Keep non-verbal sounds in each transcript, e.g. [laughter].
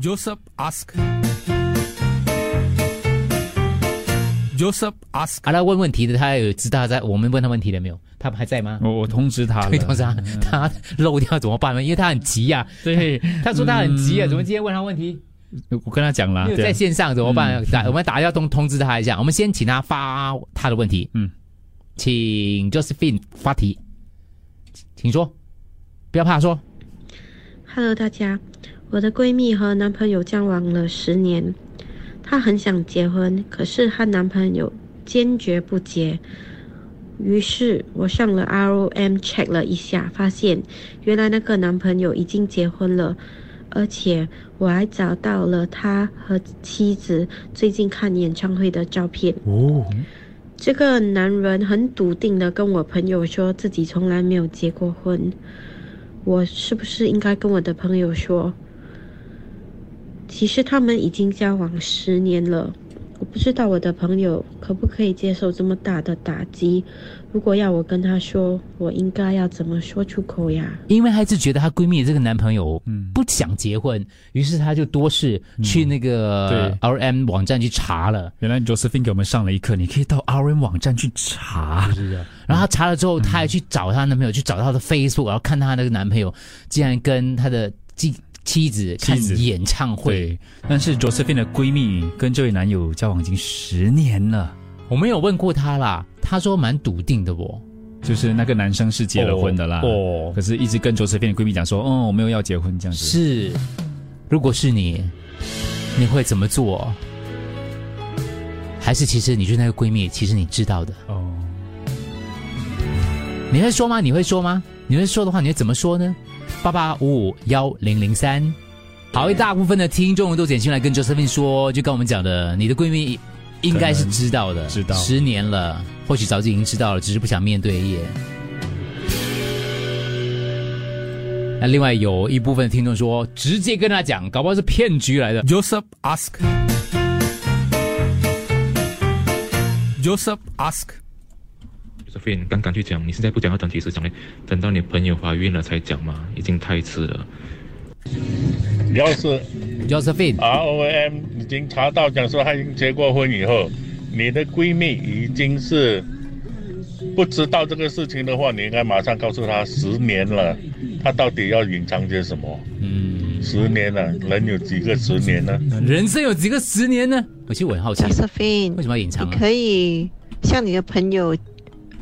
Joseph ask. Joseph ask. 啊，他问问题的，他有知道在我们问他问题了没有？他还在吗？我我通知他了，对，通知他，他漏掉怎么办呢？因为他很急呀、对，他说他很急啊，怎么今天问他问题？我跟他讲了，在线上怎么办？打我们打要通通知他一下，我们先请他发他的问题。嗯，请 Josephine 发题，请说，不要怕说。Hello，大家，我的闺蜜和男朋友交往了十年，她很想结婚，可是和男朋友坚决不结。于是我上了 ROM check 了一下，发现原来那个男朋友已经结婚了，而且我还找到了他和妻子最近看演唱会的照片。哦，这个男人很笃定的跟我朋友说自己从来没有结过婚，我是不是应该跟我的朋友说？其实他们已经交往十年了，我不知道我的朋友可不可以接受这么大的打击。如果要我跟她说，我应该要怎么说出口呀？因为她一直觉得她闺蜜的这个男朋友不想结婚，于是她就多事去那个 RM 网站去查了。原来 Josephine 给我们上了一课，你可以到 RM 网站去查。然后她查了之后，她还去找她男朋友，去找她的 Facebook，然后看她那个男朋友竟然跟她的妻妻子看演唱会。对，但是 Josephine 的闺蜜跟这位男友交往已经十年了，我没有问过她啦，她说蛮笃定的哦。就是那个男生是结了婚的啦，哦可是一直跟 Josephine 的闺蜜讲说，哦，我没有要结婚这样子。是，如果是你，你会怎么做？还是其实你就是那个闺蜜，其实你知道的。哦，你会说吗？你会说吗？你会说的话，你会怎么说呢？八八五五幺零零三。好，一大部分的听众都简讯来跟 Josephine 说，就跟我们讲的，你的闺蜜应该是知道的，知道十年了，或许早就已经知道了，只是不想面对而已。那另外有一部分听众说，直接跟他讲，搞不好是骗局来的。Joseph ask. Joseph ask. Josephine 刚刚去讲，你现在不讲要等几时讲呢？等到你朋友怀孕了才讲嘛，已经太迟了。要是 Josephine ROM 已经查到讲说她已经结过婚以后，你的闺蜜已经是不知道这个事情的话，你应该马上告诉她十年了，她到底要隐藏些什么？嗯，十年了，人有几个十年呢？人生有几个十年呢？我其实我很好奇，Josephine，为什么要隐藏啊？你可以向你的朋友、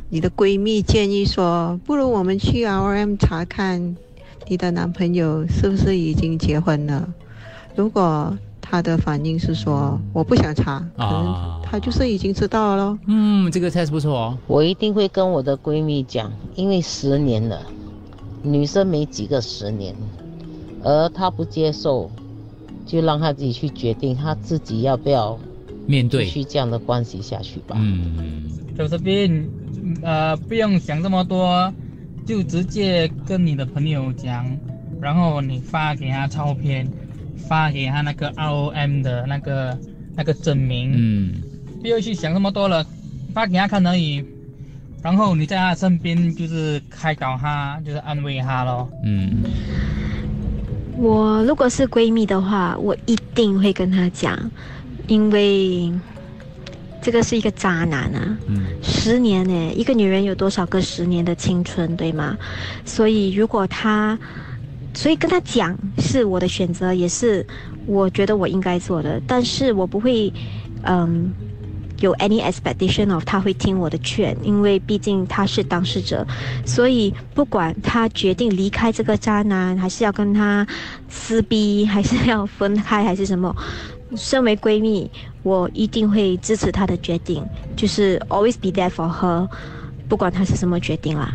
你的闺蜜建议说，不如我们去 RM 查看你的男朋友是不是已经结婚了。如果他的反应是说我不想查，可能啊他就是已经知道了咯。嗯，这个 test 不错哦。我一定会跟我的闺蜜讲，因为十年了，女生没几个十年，而她不接受，就让她自己去决定，她自己要不要面对继续这样的关系下去吧。嗯，Josephine，呃，不用想这么多，就直接跟你的朋友讲，然后你发给他照片，发给他那个 ROM 的那个那个证明，嗯，不要去想这么多了，发给他看而已。然后你在他身边就是开导他，就是安慰他咯。嗯，我如果是闺蜜的话，我一定会跟她讲，因为这个是一个渣男啊。嗯，十年呢，一个女人有多少个十年的青春，对吗？所以如果他，所以跟他讲是我的选择，也是我觉得我应该做的，但是我不会，嗯。有 any expectation of 他会听我的劝，因为毕竟他是当事者，所以不管他决定离开这个渣男，还是要跟他撕逼，还是要分开，还是什么，身为闺蜜，我一定会支持他的决定，就是 always be there for her，不管他是什么决定啦。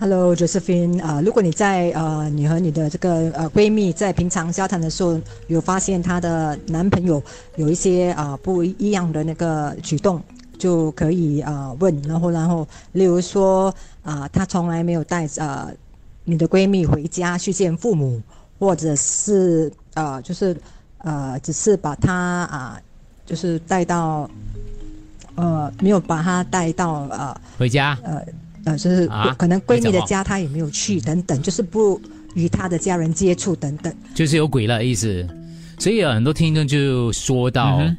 Hello Josephine，啊、如果你在呃你和你的这个呃闺蜜在平常交谈的时候，有发现她的男朋友有一些啊、不一样的那个举动，就可以啊、问，然后然后例如说啊、她从来没有带啊你的闺蜜回家去见父母，或者是呃就是呃只是把她啊、就是带到呃没有把她带到呃回家。呃呃，就是啊可能闺蜜的家她也没有去，等等，就是不与她的家人接触等等。就是有鬼了的意思。所以啊，很多听众就说到，嗯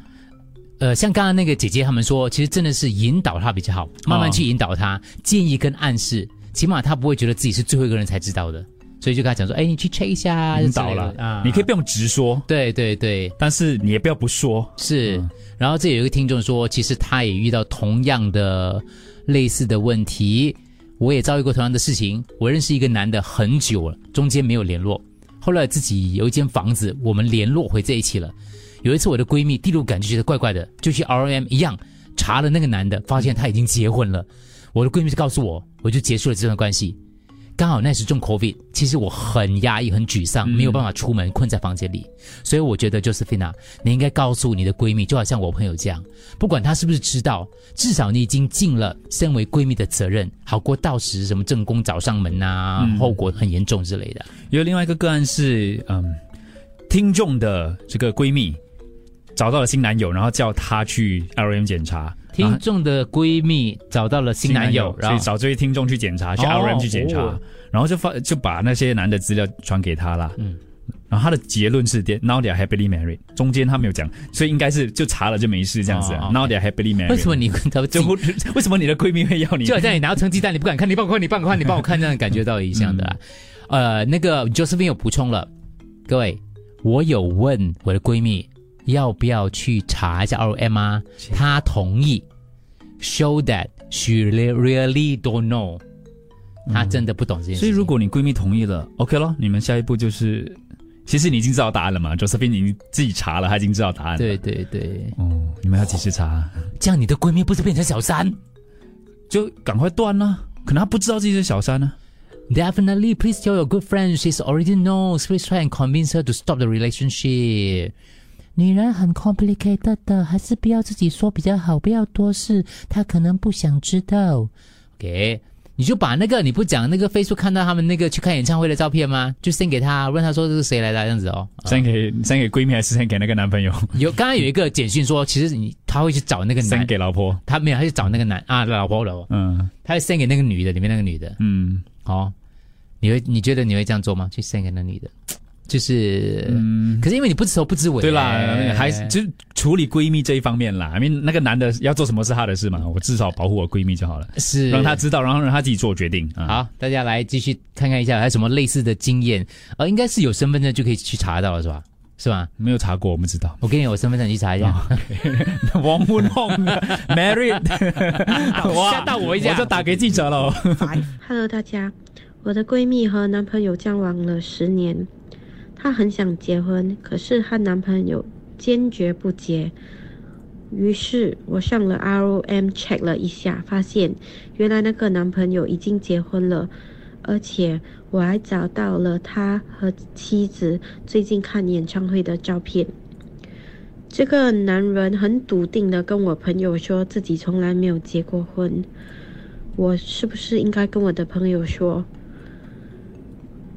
呃，像刚刚那个姐姐他们说，其实真的是引导他比较好，慢慢去引导他，建议跟暗示，起码他不会觉得自己是最后一个人才知道的。所以就跟他讲说，哎，你去 check 一下，引导了啊，你可以不用直说，对对对，但是你也不要不说。是。嗯然后这有一个听众说，其实他也遇到同样的类似的问题，我也遭遇过同样的事情。我认识一个男的很久了，中间没有联络，后来自己有一间房子，我们联络回在一起了。有一次我的闺蜜第六感就觉得怪怪的，就去 ROM 一样查了那个男的，发现他已经结婚了。我的闺蜜就告诉我，我就结束了这段关系。刚好那时中 COVID，其实我很压抑、很沮丧，没有办法出门，困在房间里。所以我觉得 Josephina，你应该告诉你的闺蜜，就好像我朋友这样，不管她是不是知道，至少你已经尽了身为闺蜜的责任，好过到时什么正宫找上门啊，后果很严重之类的。有另外一个个案是，嗯，听众的这个闺蜜找到了新男友，然后叫他去 L M 检查。听众的闺蜜找到了新男友，然后找这位听众去检查，去哦 L M 去检查，哦然后就发就把那些男的资料传给他啦。嗯，然后他的结论是 now they are happily married，中间他没有讲，所以应该是就查了就没事这样子 now they are happily married。为什么你跟她就 [laughs] 为什么你的闺蜜会要你？就好像你拿到成绩单，你不敢看，你帮我看，你帮我看，你帮我看，这样感觉到一样的、啊。呃，那个 Josephine 有补充了，各位，我有问我的闺蜜要不要去查一下 ROM 啊，她同意，show that she really don't know，她真的不懂这件事所以。如果你闺蜜同意了，OK 咯，你们下一步就是，其实你已经知道答案了嘛，Josephine 已经自己查了，她已经知道答案了。对对对，哦，你们要几时查？这样你的闺蜜不是变成小三？就赶快断啦，可能她不知道自己是小三呢、Definitely, please tell your good friend she's already knows. Please try and convince her to stop the relationship. 女人很 complicated 的，还是不要自己说比较好，不要多事，她可能不想知道。OK，你就把那个你不讲那个 Facebook 看到他们那个去看演唱会的照片吗？就 send 给他，问他说这是谁来的这样子哦。send 给 send 给闺蜜还是 send 给那个男朋友有刚刚有一个简讯说，其实你他会去找那个男？send 给老婆。他没有，他去找那个男啊老婆老婆，嗯他会 send 给那个女的，里面那个女的。嗯，哦，你会你觉得你会这样做吗？去 send 给那女的，就是，嗯可是因为你不知头不知尾，对啦，还是就是处理闺蜜这一方面啦。I mean 那个男的要做什么是他的事嘛，我至少保护我闺蜜就好了，是让她知道，然后让她自己做决定啊。好，大家来继续看看一下，还有什么类似的经验？呃，应该是有身份证就可以去查到了，是吧？是吧？没有查过，我不知道。我给你我身份证，你去查一下。[laughs] 王文宏 married，[laughs] 吓到我一下我就打给记者了。Hello，大家，我的闺蜜和男朋友交往了十年，她很想结婚，可是她男朋友坚决不结。于是我上了 ROM check 了一下，发现原来那个男朋友已经结婚了，而且我还找到了他和妻子最近看演唱会的照片。这个男人很笃定的跟我朋友说自己从来没有结过婚，我是不是应该跟我的朋友说？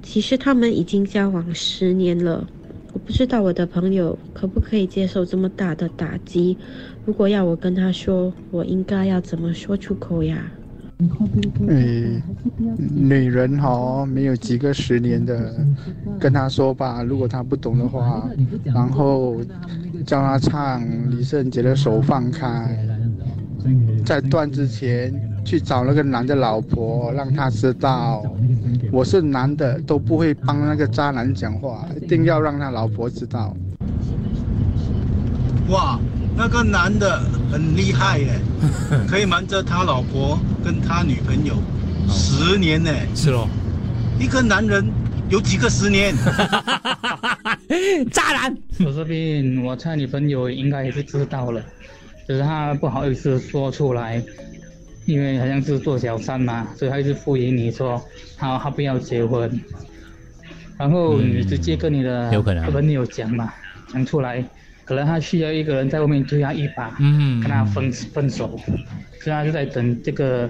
其实他们已经交往十年了，我不知道我的朋友可不可以接受这么大的打击。如果要我跟他说，我应该要怎么说出口呀？诶，女人哈、没有几个十年的，跟他说吧，如果他不懂的话，然后叫他唱李圣杰的《手放开》，在断之前去找那个男的老婆，让他知道我是男的，都不会帮那个渣男讲话，一定要让他老婆知道。哇，那个男的很厉害耶，可以瞒着他老婆跟他女朋友十年呢。是咯，一个男人有几个十年？[laughs] 渣男。我这边我猜你朋友应该也是知道了，只是他不好意思说出来，因为好像是做小三嘛，所以他一直敷衍你说他他不要结婚，然后你直接跟你的朋友讲嘛，讲出来，可能他需要一个人在外面推他一把，嗯。跟他分分手，所以他就在等这个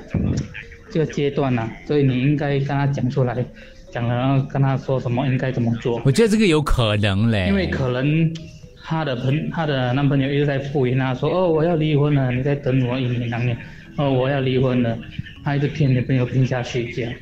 这个阶段呐、所以你应该跟他讲出来，讲了然后跟他说什么应该怎么做。我觉得这个有可能嘞，因为可能她的朋她的男朋友一直在敷衍她说哦我要离婚了，你再等我一年两年，哦我要离婚了，他一直骗女朋友骗下去这样。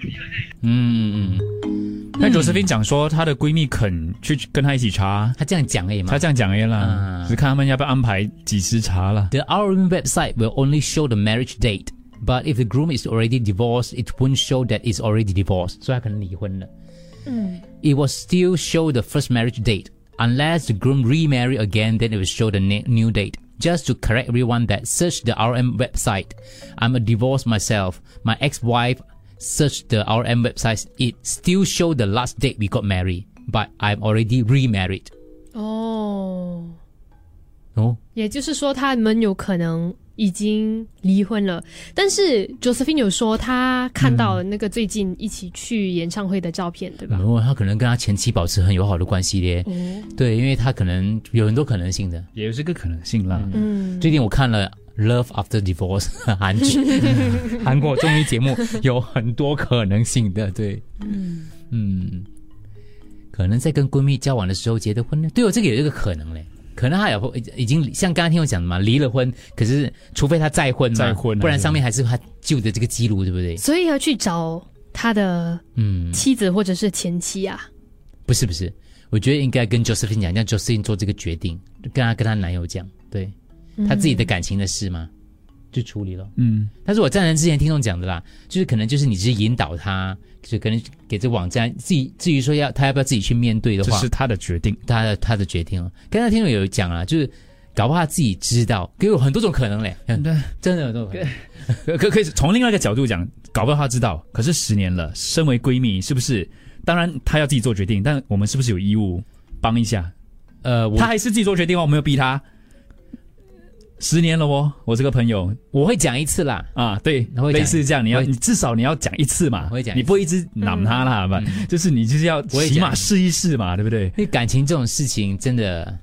嗯嗯那 Josephine 讲说，她的闺蜜肯去跟她一起查，她这样讲而已嘛。她这样讲而已啦，啊只是看他们要不要安排几时查啦。 The RM website will only show the marriage date, but if the groom is already divorced, it won't show that it's already divorced. 所以他可能离婚了。嗯 It will still show the first marriage date. Unless the groom remarry again, then it will show the ne- new date. Just to correct everyone that search the RM website. I'm a divorced myself. My ex-wife searched the RM website. It still show the last date we got married, but I'm already remarried. 哦，哦，也就是说他们有可能 已经离婚了，但是 Josephine 有说她看到了那个最近一起去演唱会的照片，对吧？哦，他可能跟他前妻保持很友好的关系咧。哦，对，因为他可能有很多可能性的。也有这个可能性啦。嗯，最近我看了《Love After Divorce》[laughs] 韩剧，[laughs] 韩国综艺节目有很多可能性的。对，嗯嗯，可能在跟闺蜜交往的时候结的婚呢？对哦，这个有一个可能嘞。可能他有已经像刚刚听我讲的嘛，离了婚，可是除非他再婚嘛，再婚啊不然上面还是他旧的这个记录，对不对？所以要去找他的嗯，妻子或者是前妻啊。不是不是，我觉得应该跟 Josephine 讲，让 Josephine 做这个决定，跟她跟她男友讲，对她自己的感情的事嘛，就处理了。嗯，但是我赞成之前听众讲的啦，就是可能就是你只是引导他，就可能给这网站自己至于说要他要不要自己去面对的话，这是他的决定，他的他的决定了。刚才听众有讲啊，就是搞不好他自己知道，给有很多种可能嘞，对，真的有很多种可能。可可可以从另外一个角度讲，搞不好他知道，可是十年了，身为闺蜜，是不是？当然她要自己做决定，但我们是不是有义务帮一下？呃，我她还是自己做决定哦，我没有逼她。十年了哦，我这个朋友。我会讲一次啦，啊，对类似这样，你要你至少你要讲一次嘛，我会讲你不会一直揽她啦，吧？就是你就是要起码试一试嘛，对不对？因为感情这种事情真的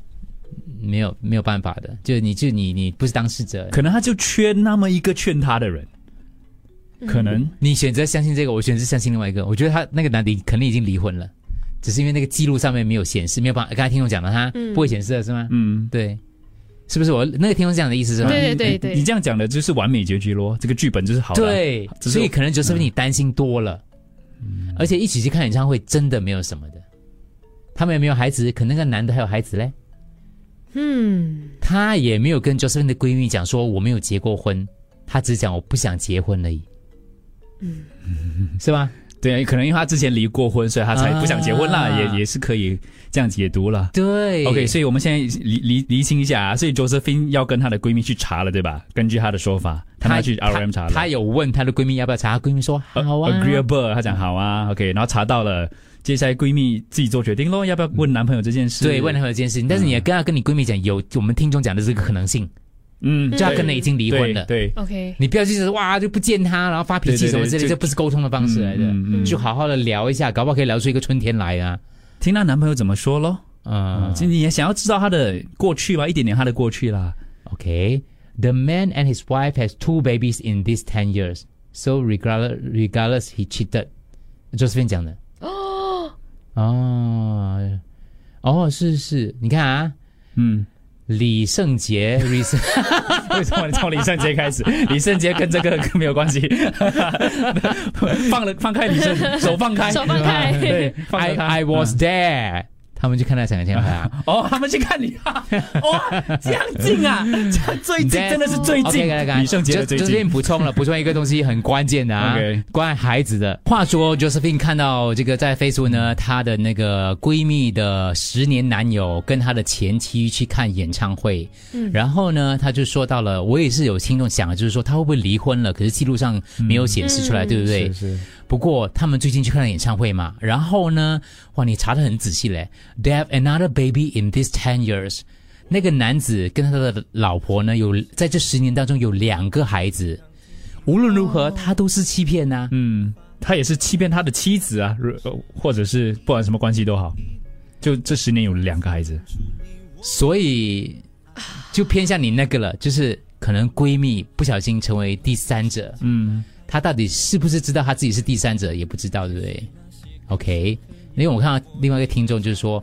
没有没有办法的，就你就你你不是当事者，可能他就缺那么一个劝他的人，可能。你选择相信这个，我选择相信另外一个。我觉得他那个男的肯定已经离婚了，只是因为那个记录上面没有显示，没有办法。刚才听众讲的，他嗯。不会显示的是吗？嗯，对，是不是我那个听众这样的意思是吗？对对对对你这样讲的就是完美结局咯，这个剧本就是好的。对，所以可能就是你担心多了，而且一起去看演唱会真的没有什么的。他们也没有孩子？可能那个男的还有孩子嘞，嗯，他也没有跟 Josephine 的闺蜜讲说我没有结过婚，他只讲我不想结婚而已。嗯，是吧？对，可能因为他之前离过婚，所以他才不想结婚啦，啊也也是可以这样解读了。对 OK，所以我们现在厘厘厘清一下啊，所以 Josephine 要跟她的闺蜜去查了，对吧？根据她的说法，她要去 RM 查了。她有问她的闺蜜要不要查，她闺蜜说好啊 agreeable，她讲好啊，OK，然后查到了，接下来闺蜜自己做决定咯，要不要问男朋友这件事？对，问男朋友这件事情，但是你也跟要跟你闺蜜讲，有我们听众讲的这个可能性，嗯，就她可能已经离婚了，对，OK，你不要就是哇就不见她，然后发脾气什么之类的，对对对这不是沟通的方式来的，嗯嗯嗯就好好的聊一下，搞不好可以聊出一个春天来啊。听她男朋友怎么说咯。嗯其实你也想要知道她的过去吧，一点点她的过去啦。，OK。The man and his wife has two babies in these ten years, so regardless regardless he cheated. Josephine 讲的。哦，哦，哦，是是，你看啊，嗯，李圣杰，李圣，[laughs] 为什么你从李圣杰开始？李圣杰跟这个 [laughs] 没有关系。[laughs] 放了，放开李圣，手放开，手放开对，放开，I I was there，他们去看那场演唱会啊。[laughs] 哦，他们去看你啊！[laughs] 哇，这样近啊，这样最近真的是最近。李圣杰的最近。就这边补充了，补充一个东西很关键的啊关于孩子的。话说，Josephine 看到这个在 Facebook 呢，她的那个闺蜜的十年男友跟她的前妻去看演唱会，嗯然后呢，她就说到了，我也是有听众想的，就是说她会不会离婚了？可是记录上没有显示出来，嗯对不对？是是。不过他们最近去看了演唱会嘛，然后呢，哇，你查的很仔细嘞。They have another baby in these ten years。那个男子跟他的老婆呢，有在这十年当中有两个孩子。无论如何，他都是欺骗呐、嗯，他也是欺骗他的妻子啊，或者是不管什么关系都好，就这十年有两个孩子。所以就偏向你那个了，就是可能闺蜜不小心成为第三者。嗯，她到底是不是知道他自己是第三者也不知道，对不对？OK，因为我看到另外一个听众就是说，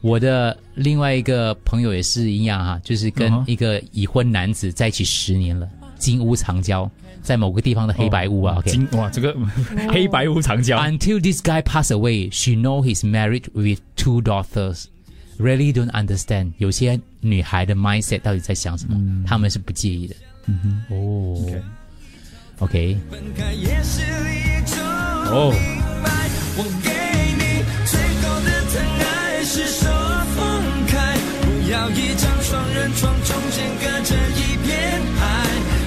我的另外一个朋友也是一样哈，就是跟一个已婚男子在一起十年了，金屋藏娇，在某个地方的黑白屋啊。OK，金哇，这个黑白屋藏娇。Until this guy pass away, she know he's married with two daughters. Really don't understand 有些女孩的 mindset 到底在想什么，他们是不介意的。嗯哼哦，OK，哦，我给你最后的疼爱是手放开，不要一张双人床，中间隔着一片海，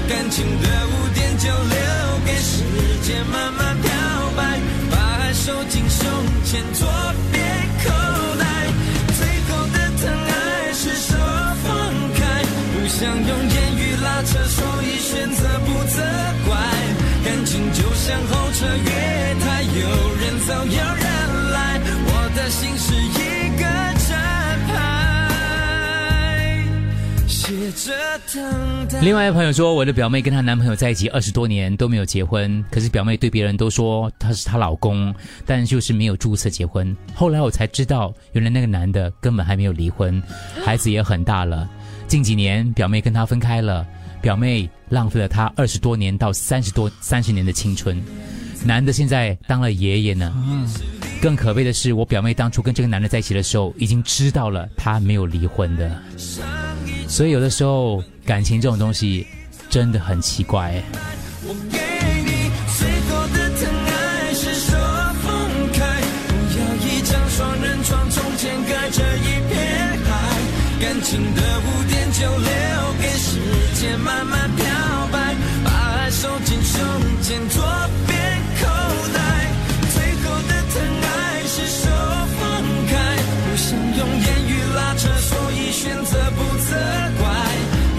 感情的污点就留给时间慢慢漂白，把爱收进胸前情就像候车月台，有人走有人来，我的心是一个站牌，写着等待。另外一个朋友说，我的表妹跟她男朋友在一起二十多年都没有结婚，可是表妹对别人都说他是她老公，但就是没有注册结婚。后来我才知道，原来那个男的根本还没有离婚，孩子也很大了。近几年表妹跟他分开了，表妹浪费了他二十多年到三十多三十年的青春。男的现在当了爷爷呢。更可悲的是，我表妹当初跟这个男的在一起的时候，已经知道了他没有离婚的。所以有的时候感情这种东西真的很奇怪。我给你最后的疼爱是手放开，要一张双人床，中间隔着一片海，感情慢慢漂白，把爱收进胸前左边口袋，最后的疼爱是手放开，不想用言语拉扯，所以选择不责怪，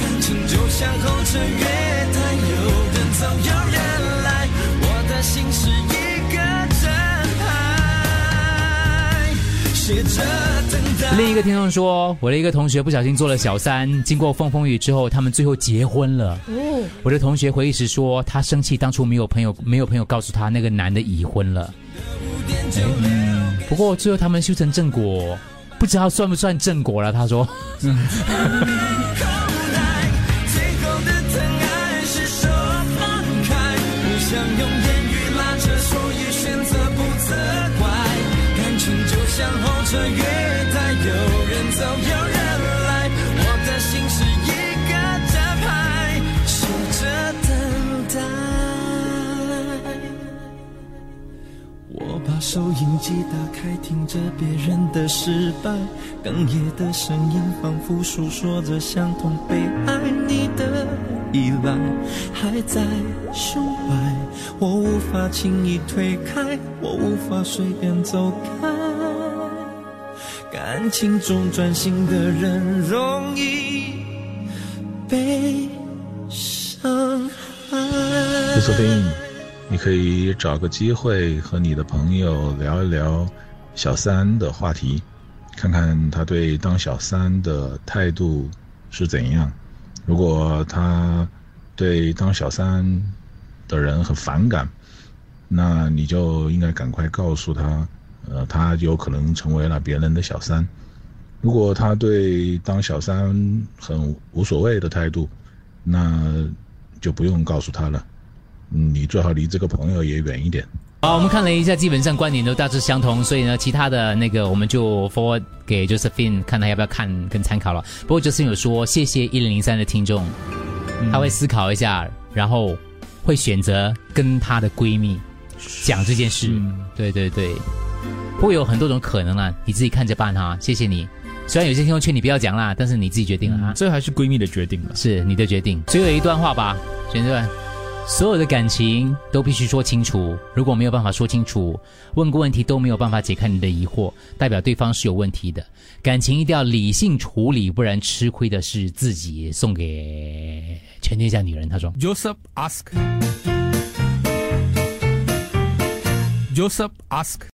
感情就像候车月台，有人走有人来，我的心是一个站牌，写着。另一个听众说，我的一个同学不小心做了小三，经过风风雨之后，他们最后结婚了。哦，我的同学回忆时说，他生气当初没有朋友，没有朋友告诉他那个男的已婚了。嗯，不过最后他们修成正果，不知道算不算正果了。他说，最收音机打开，听着别人的失败，哽咽的声音仿佛诉说着相同被爱你的依赖，还在胸怀，我无法轻易推开，我无法随便走开。感情中专心的人容易被伤害。你可以找个机会和你的朋友聊一聊小三的话题，看看他对当小三的态度是怎样。如果他对当小三的人很反感，那你就应该赶快告诉他，呃，他有可能成为了别人的小三。如果他对当小三很无所谓的态度，那就不用告诉他了。嗯，你最好离这个朋友也远一点。好，我们看了一下，基本上观点都大致相同，所以呢，其他的那个我们就 forward 给 Josephine 看他要不要看跟参考了。不过 Josephine 有说，谢谢一零零三的听众，他会思考一下，然后会选择跟她的闺蜜讲这件事。对对对，会有很多种可能啊，你自己看着办哈。谢谢你。虽然有些听众劝你不要讲啦，但是你自己决定了啊。这还是闺蜜的决定了，是你的决定。最后一段话吧，选这段。所有的感情都必须说清楚，如果没有办法说清楚，问过问题都没有办法解开你的疑惑，代表对方是有问题的。感情一定要理性处理，不然吃亏的是自己。送给全天下女人，他说。Joseph ask. Joseph ask.